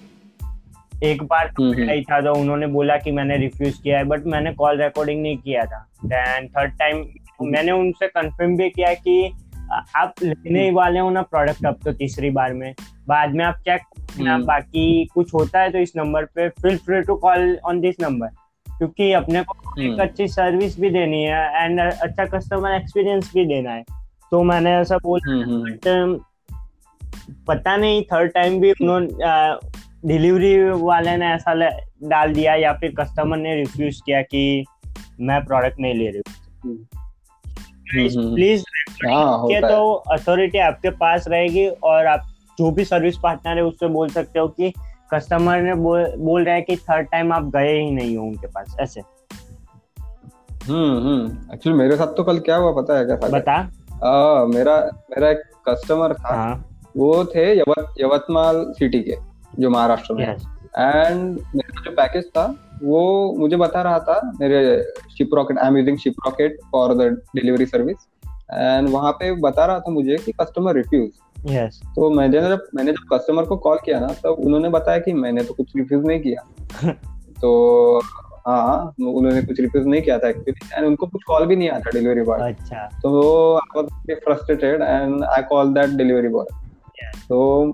एक बार तो हम्म, हम्म। था तो उन्होंने बोला कि मैंने रिफ्यूज किया है बट मैंने कॉल रिकॉर्डिंग नहीं किया था देन थर्ड टाइम मैंने उनसे कंफर्म भी किया कि आप लेने वाले हो ना प्रोडक्ट अब तो तीसरी बार में बाद में आप चेक ना हम्म। बाकी कुछ होता है तो इस नंबर पे feel free to call on this number क्योंकि अपने को एक हम्म। अच्छी सर्विस भी देनी है एंड अच्छा कस्टमर एक्सपीरियंस भी देना है। तो मैंने ऐसा बोला बट हम्म, पता नहीं थर्ड टाइम भी उन्होंने डिलीवरी वाले ने ऐसा डाल दिया या फिर कस्टमर ने रिफ्यूज किया कि मैं प्रोडक्ट नहीं ले रही हूँ। प्लीज़ हाँ, तो अथॉरिटी आपके पास रहेगी और आप जो भी सर्विस पार्टनर है उससे बोल सकते हो कि कस्टमर ने बोल बोल रहा है कि थर्ड टाइम आप गए ही नहीं हो उनके पास ऐसे। हम्म हम्म। एक्चुअली मेरे साथ तो कल क्या हुआ पता है क्या बता। आ, मेरा मेरा एक कस्टमर था। हाँ. वो थे यवत यवतमाल सिटी के जो महाराष्ट्र में। एंड मेरा जो पैकेज था वो मुझे बता रहा था मेरे Shiprocket I am using Shiprocket for the delivery service and वहाँ पे बता रहा था मुझे कि कस्टमर रिफ्यूज yes. तो मैंने जब मैंने जब कस्टमर को कॉल किया ना तब तो उन्होंने बताया कि मैंने तो कुछ रिफ्यूज नहीं किया। तो हाँ उन्होंने कुछ रिफ्यूज नहीं किया था एक्चुअली एंड उनको कुछ कॉल भी नहीं आता डिलीवरी बॉय अच्छा। तो I was frustrated and I call that delivery boy तो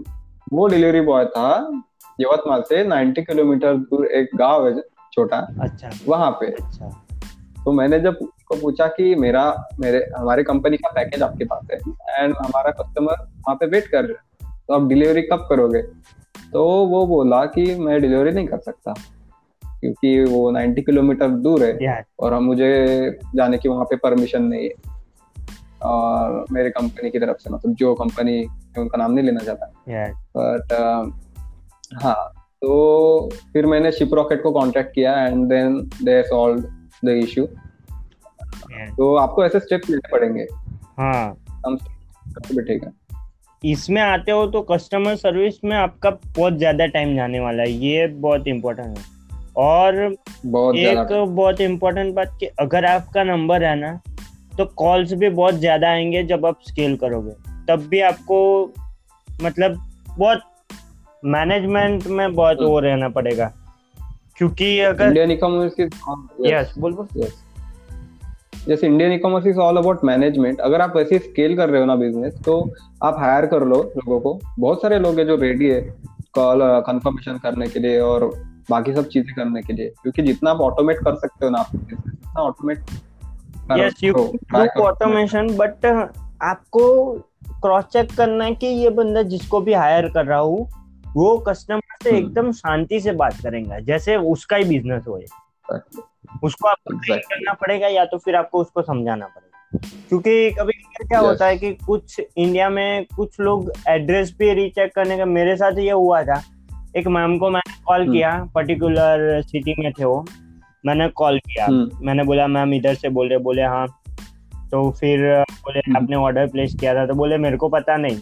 वो डिलीवरी बॉय था यवतमाल से 90 किलोमीटर दूर एक गाँव है छोटा अच्छा। वहाँ पे। अच्छा। तो मैंने जब उसको पूछा कि मेरा मेरे हमारे कंपनी का पैकेज आपके पास है एंड हमारा कस्टमर वहाँ पे वेट कर रहे हैं तो आप डिलीवरी कब करोगे? तो वो बोला कि मैं डिलीवरी नहीं कर सकता क्योंकि वो 90 किलोमीटर दूर है और हम मुझे जाने की वहाँ पे परमिशन नहीं है। और मेरे कंपनी की तरफ़ से मतलब जो कंपनी उनका नाम नहीं लेना चाहता। बट uh, हाँ तो फिर मैंने शिप रॉकेट को कांटेक्ट किया and then they solve the issue तो आपको ऐसे स्टेप्स लेने पड़ेंगे। हाँ। हम ठीक है। इसमें आते हो तो कस्टमर सर्विस में आपका बहुत ज़्यादा टाइम जाने वाला है। ये बहुत इम्पोर्टेंट है। और बहुत एक बहुत इम्पोर्टेंट बात कि अगर आपका नंबर है ना तो कॉल्स भी बहुत ज़्यादा आएँगे जब आप स्केल करोगे। तब भी आपको मतलब बहुत मैनेजमेंट में बहुत। वो रहना पड़ेगा। क्योंकि अगर इंडियन ई कॉमर्स की यस बोल बोल यस जैसे Indian e commerce is all about management अगर आप वैसे स्केल कर रहे हो ना बिज़नेस तो आप हायर कर लो लोगों को। बहुत सारे लोग हैं जो रेडी है कॉल कंफर्मेशन करने के लिए और बाकी सब चीज़ें करने के लिए। क्योंकि जितना आप ऑटोमेट कर सकते हो ना आप जितना automate yes you automation but आपको क्रॉस चेक करना है कि ये बंदा जिसको भी हायर कर रहा हूँ वो कस्टमर से हम्म। एकदम शांति से बात करेंगे जैसे उसका ही बिज़नेस हो उसको आपको Exactly. करना पड़ेगा या तो फिर आपको उसको समझाना पड़ेगा क्योंकि कभी क्या Yes. होता है कि कुछ इंडिया में कुछ लोग एड्रेस भी रीचेक करने का मेरे साथ ये हुआ था एक मैम को मैंने कॉल हम्म। किया पर्टिकुलर सिटी में थे वो मैंने कॉल किया हम्म। मैंने बोला मैम इधर से बोले बोले हाँ तो फिर बोले। आपने ऑर्डर प्लेस किया था तो बोले मेरे को पता नहीं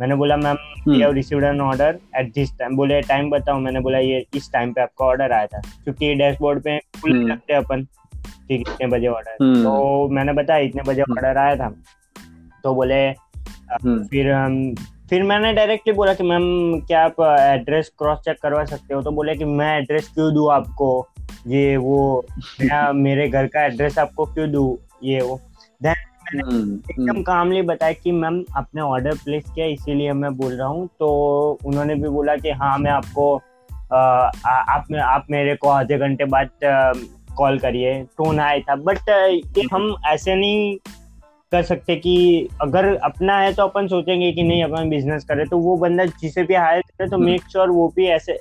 मैंने बोला ma'am hmm. We have received an order at this time बोले टाइम बताओ मैंने बोला ये इस टाइम पे आपका ऑर्डर आया था क्योंकि डैशबोर्ड पे खुल हम्म। सकते हैं अपन कि कितने बजे ऑर्डर हम्म। तो मैंने बताया इतने बजे हम्म। ऑर्डर आया था तो बोले हम्म। फिर हम फिर मैंने डायरेक्टली बोला कि मैम क्या आप एड्रेस क्रॉस चेक करवा सकते हो तो बोले कि मैं एड्रेस क्यों दूँ आपको ये वो मेरे घर का एड्रेस आपको क्यों दूँ ये वो हम्म, एकदम कामली बताया कि मैम आपने ऑर्डर प्लेस किया इसीलिए मैं बोल रहा हूँ। तो उन्होंने भी बोला कि हाँ मैं आपको आ, आप आप मेरे को आधे घंटे बाद कॉल करिए। टोन आया था। बट ये हम ऐसे नहीं कर सकते कि अगर अपना है तो अपन सोचेंगे कि नहीं अपन बिज़नेस करे। तो वो बंदा जिसे भी हायर करे तो हम्म। मेक श्योर वो भी ऐसे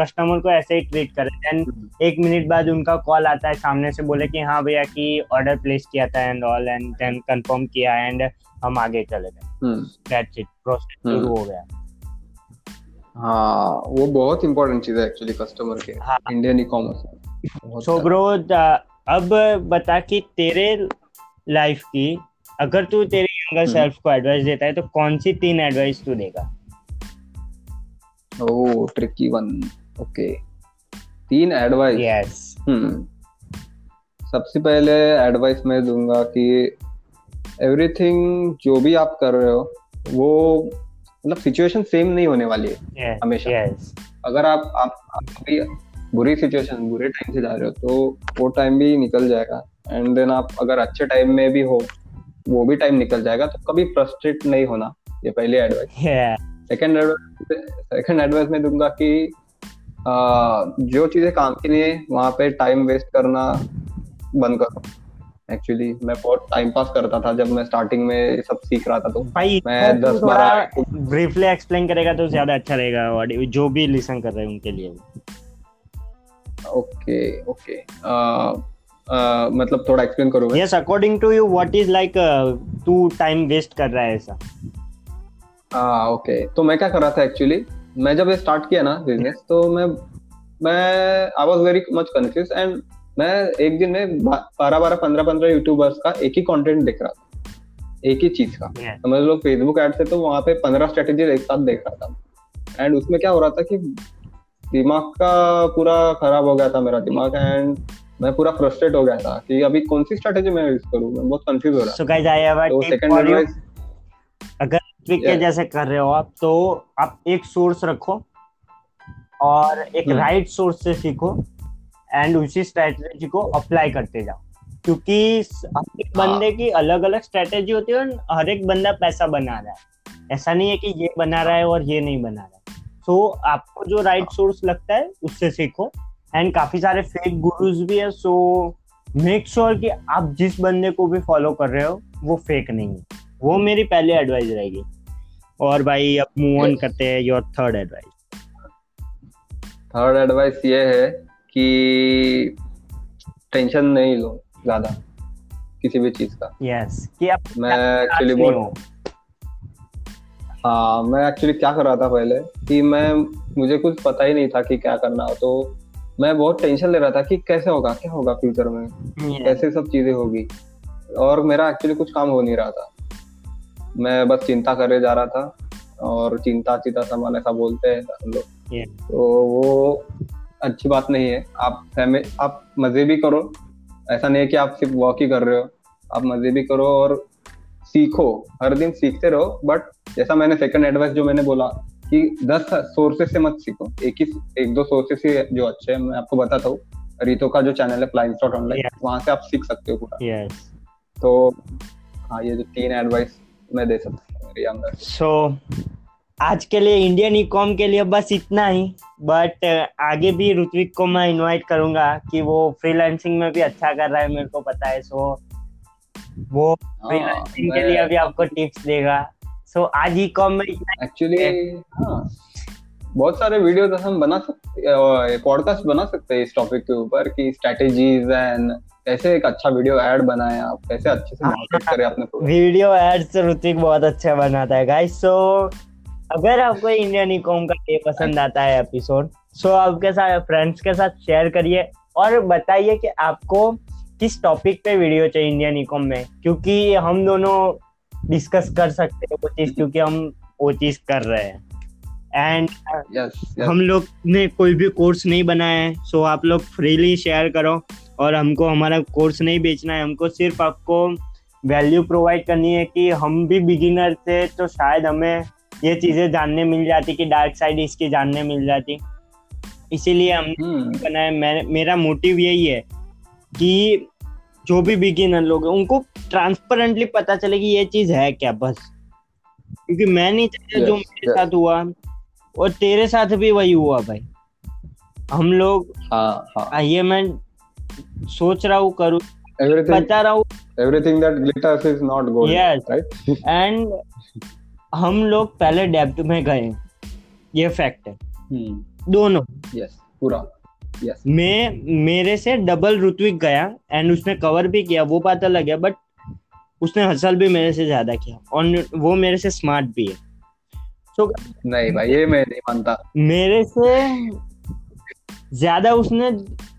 कस्टमर को ऐसे ही ट्रीट करे. देन एक मिनट बाद उनका कॉल आता है सामने से बोले कि हाँ भैया कि ऑर्डर प्लेस किया था and all and then confirm किया एंड हम आगे चले गए। That's it process. शुरू हो गया. हाँ वो बहुत इंपॉर्टेंट चीज़ है एक्चुअली कस्टमर के. हाँ। Indian e commerce so bro अब बता कि तेरे लाइफ की अगर तू तेरे यंगर। सेल्फ को एडवाइस देता है तो कौन सी तीन एडवाइस तू देगा? ओ ट्रिकी वन ओके तीन एडवाइस यस हम्म सबसे पहले एडवाइस मैं दूँगा कि एवरीथिंग जो भी आप कर रहे हो वो मतलब सिचुएशन सेम नहीं होने वाली है हमेशा। यस अगर आप आप आप अभी बुरी सिचुएशन बुरे टाइम से जा रहे हो तो वो टाइम भी निकल जाएगा। एंड देन आप अगर अच्छे टाइम में भी हो वो भी टाइम निकल जाएगा। तो कभी फ्रस्ट्रेट नहीं होना ये पहली advice second advice second advice मैं दूँगा कि आ, जो चीज़ें काम की नहीं है वहाँ पे टाइम वेस्ट करना बंद करो। एक्चुअली मैं बहुत टाइम पास करता था जब मैं स्टार्टिंग में सब सीख रहा था तो। भाई मैं तू 10 थोड़ा 12 ब्रीफली एक्सप्लेन करेगा तो ज़्यादा अच्छा रहेगा जो भी लिसन कर रहे हैं उनके लिए। ओके ओके मतलब थोड़ा एक्सप्लेन करूँ yes according to you what is like तू टाइम वेस्ट कर रहा है ऐसा? हाँ ओके तो मैं क्या कर रहा था एक्चुअली मैं जब स्टार्ट किया ना बिज़नेस तो मैं मैं I was very much confuse and मैं एक दिन में बारह बारह पंद्रह पंद्रह यूट्यूबर्स का एक ही कंटेंट देख रहा था। एक ही चीज़ का। Yeah. समझ लो फेसबुक एड से तो वहाँ पे पंद्रह स्ट्रेटेजी एक साथ देख रहा था। एंड उसमें क्या हो रहा था कि दिमाग का पूरा खराब हो गया था मेरा दिमाग एंड मैं पूरा फ्रस्ट्रेट हो गया था कि अभी कौन सी स्ट्रेटेजी मैं यूज़ करूँ? मैं बहुत कंफ्यूज हो रहा तो टिप सेकंड फॉर अगर ट्रिक के जैसे कर रहे हो आप तो आप एक सोर्स रखो और एक। राइट सोर्स से सीखो एंड उसी स्ट्रेटेजी को अप्लाई करते जाओ। क्योंकि हर एक हाँ। बंदे की अलग अलग स्ट्रेटेजी होती है और हर एक बंदा पैसा बना रहा है। ऐसा नहीं है कि ये बना रहा है और ये नहीं बना रहा है। सो आपको जो राइट सोर्स लगता है उससे सीखो एंड काफ़ी सारे फेक गुरुज भी है सो मेक श्योर कि आप जिस बंदे को भी फॉलो कर रहे हो वो फेक नहीं है। वो मेरी पहली एडवाइस रहेगी। और भाई अब मूव ऑन करते हैं your third advice third advice ये है कि टेंशन नहीं लो ज़्यादा किसी भी चीज़ का। यस yes, कि आप मैं एक्चुअली बहुत हाँ? मैं एक्चुअली क्या कर रहा था पहले कि मैं मुझे कुछ पता ही नहीं था कि क्या करना हो। तो मैं बहुत टेंशन ले रहा था कि कैसे होगा क्या होगा फ्यूचर में? Yeah. कैसे सब चीज़ें होगी? और मेरा एक्चुअली कुछ काम हो नहीं रहा था। मैं बस चिंता करे जा रहा था और चिंता चिंता समान ऐसा बोलते हैं हम लोग। Yeah. तो वो अच्छी बात नहीं है। आप फैमिली आप मज़े भी करो। ऐसा नहीं है कि आप सिर्फ़ वॉक ही कर रहे हो। आप मज़े भी करो और सीखो। हर दिन सीखते रहो। बट जैसा मैंने सेकंड एडवाइस जो मैंने बोला कि दस सोर्सेस से मत सीखो। एक ही एक दो सोर्सेस ही जो अच्छे हैं मैं आपको बताता हूँ। रितो का जो चैनल है फ्लाइंग स्टॉट ऑनलाइन वहाँ से आप सीख सकते हो पूरा। Yes. तो हाँ ये जो तीन एडवाइस मैं दे सकता हूँ मेरे अंदर सो आज के लिए इंडियन ई कॉम के लिए बस इतना ही। बट आगे भी ऋत्विक को मैं इनवाइट करूँगा कि वो फ्रीलांसिंग में भी अच्छा कर रहा है मेरे को पता है। सो so, वो फ्रीलांसिंग हाँ, के लिए अभी आपको टिप्स देगा। सो so, आज ई कॉम में एक्चुअली हाँ। बहुत सारे वीडियोस हम बना सकते पॉडकास्ट बना सकते हैं इस टॉपिक के ऊपर कि स्ट्रेटेजीज एंड कैसे एक अच्छा वीडियो ऐड बनाए आप? कैसे अच्छे से मार्केट करें अपने वीडियो एड तो ऋतिक बहुत अच्छा बनाता है गाइस सो अगर आपको इंडियन ई कॉम का ये पसंद आता है एपिसोड सो आपके साथ फ्रेंड्स के साथ शेयर करिए और बताइए कि आपको किस टॉपिक पे वीडियो चाहिए इंडियन ई कॉम में? क्योंकि हम दोनों डिस्कस कर सकते हैं वो चीज़ क्योंकि हम वो चीज़ कर रहे हैं। And yes, yes. हम लोग ने कोई भी कोर्स नहीं बनाया है सो आप लोग फ्रीली शेयर करो। और हमको हमारा कोर्स नहीं बेचना है हमको सिर्फ़ आपको वैल्यू प्रोवाइड करनी है कि हम भी बिगिनर थे तो शायद हमें ये चीज़ें जानने मिल जाती कि डार्क साइड इसकी जानने मिल जाती इसीलिए हमने hmm. बनाया मैं मेरा मोटिव यही है कि जो भी बिगिनर लोग हैं उनको ट्रांसपेरेंटली पता चले कि ये चीज़ है क्या बस क्योंकि मैं नहीं चाहता yes, जो मेरे yes. साथ हुआ और तेरे साथ भी वही हुआ भाई हम लोग हाँ, हाँ. ये मैं सोच रहा हूँ करूँ बता रहा हूँ। Everything that glitters is not gold yes right and हम लोग पहले डेप्थ में गए। ये फैक्ट है। Hmm. दोनों। यस yes, पूरा। Yes. मैं मेरे से डबल ऋत्विक गया एंड उसने कवर भी किया वो पता लग गया बट उसने हसल भी मेरे से ज़्यादा किया। और वो मेरे से स्मार्ट भी है। तो so, नहीं भाई ये मैं नहीं मानता। मेरे से ज़्यादा उसने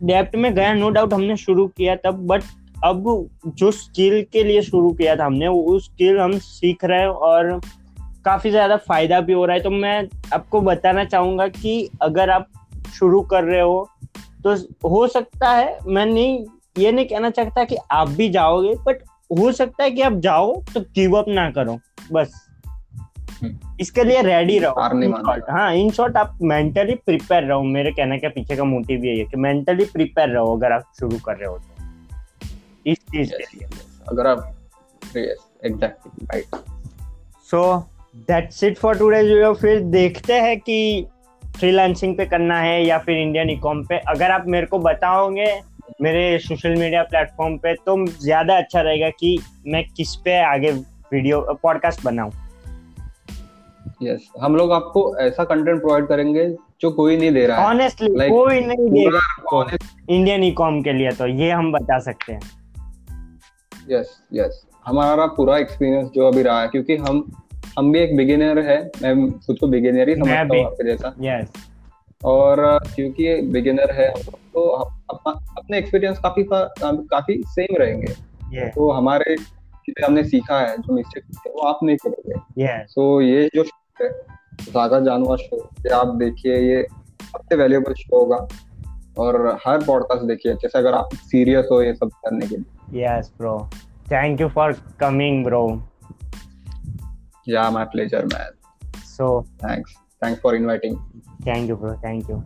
डेप्थ में गया नो डाउट हमने शुरू किया तब बट अब जो स्किल के लिए शुरू किया था हमने, वो स्किल हम सीख रहे हैं और काफ़ी ज़्यादा फ़ायदा भी हो रहा है। तो मैं आपको बताना चाहूँगा कि अगर आप शुरू कर रहे हो तो हो सकता है, मैं नहीं, ये नहीं कहना चाहता कि आप भी जाओगे बट हो सकता है कि आप जाओ तो गिव अप ना करो, बस। इसके लिए रेडी रहो। हाँ इन शॉर्ट आप मेंटली प्रिपेयर रहो। मेरे कहने के पीछे का मोटिव यही है कि मेंटली प्रिपेयर रहो अगर आप शुरू कर रहे हो तो। इस चीज़ के लिए। अगर आप exactly right so that's it for today video फिर देखते हैं कि फ्रीलांसिंग पे करना है या फिर इंडियन इकॉम पे। अगर आप मेरे को बताओगे मेरे सोशल मीडिया प्लेटफॉर्म पे तो ज़्यादा अच्छा रहेगा कि मैं किस पे आगे वीडियो पॉडकास्ट बनाऊँ। Yes yes. हम लोग आपको ऐसा कंटेंट प्रोवाइड करेंगे जो कोई नहीं दे रहा है। ऑनेस्टली like, कोई नहीं दे रहा इंडियन ई कॉम के लिए तो ये हम बता सकते हैं। यस यस हमारा पूरा एक्सपीरियंस जो अभी रहा है क्योंकि हम हम भी एक बिगिनर है। मैं खुद को बिगिनर ही समझता हूँ आपके जैसा। यस और क्योंकि बिगिनर है तो अपना अपने एक्सपीरियंस काफ़ी काफ़ी सेम रहेंगे। Yeah. तो हमारे हमने सीखा है जो मिस्टेक वो आप नहीं करोगे। Yeah. so ये जो सागर जानवर शो ये आप देखिए ये सबसे वैल्यूएबल शो होगा। और हर पॉडकास्ट देखिए जैसे अगर आप सीरियस हो ये सब करने के लिए। Yes bro thank you for coming bro yeah my pleasure man so thanks thanks for inviting thank you bro thank you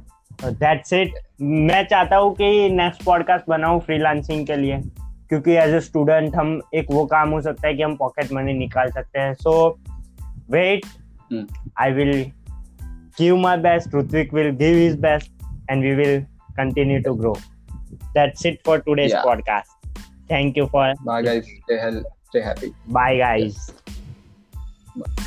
that's it मैं चाहता हूँ कि नेक्स्ट पॉडकास्ट बनाऊँ फ्रीलांसिंग के लिए क्योंकि एज ए स्टूडेंट हम एक वो काम हो सकता है कि हम पॉकेट मनी निकाल सकते हैं। So wait Hmm. I will give my best. Rutvik will give his best, and we will continue to grow. That's it for today's Yeah. podcast. thank you for bye guys stay stay happy bye guys bye.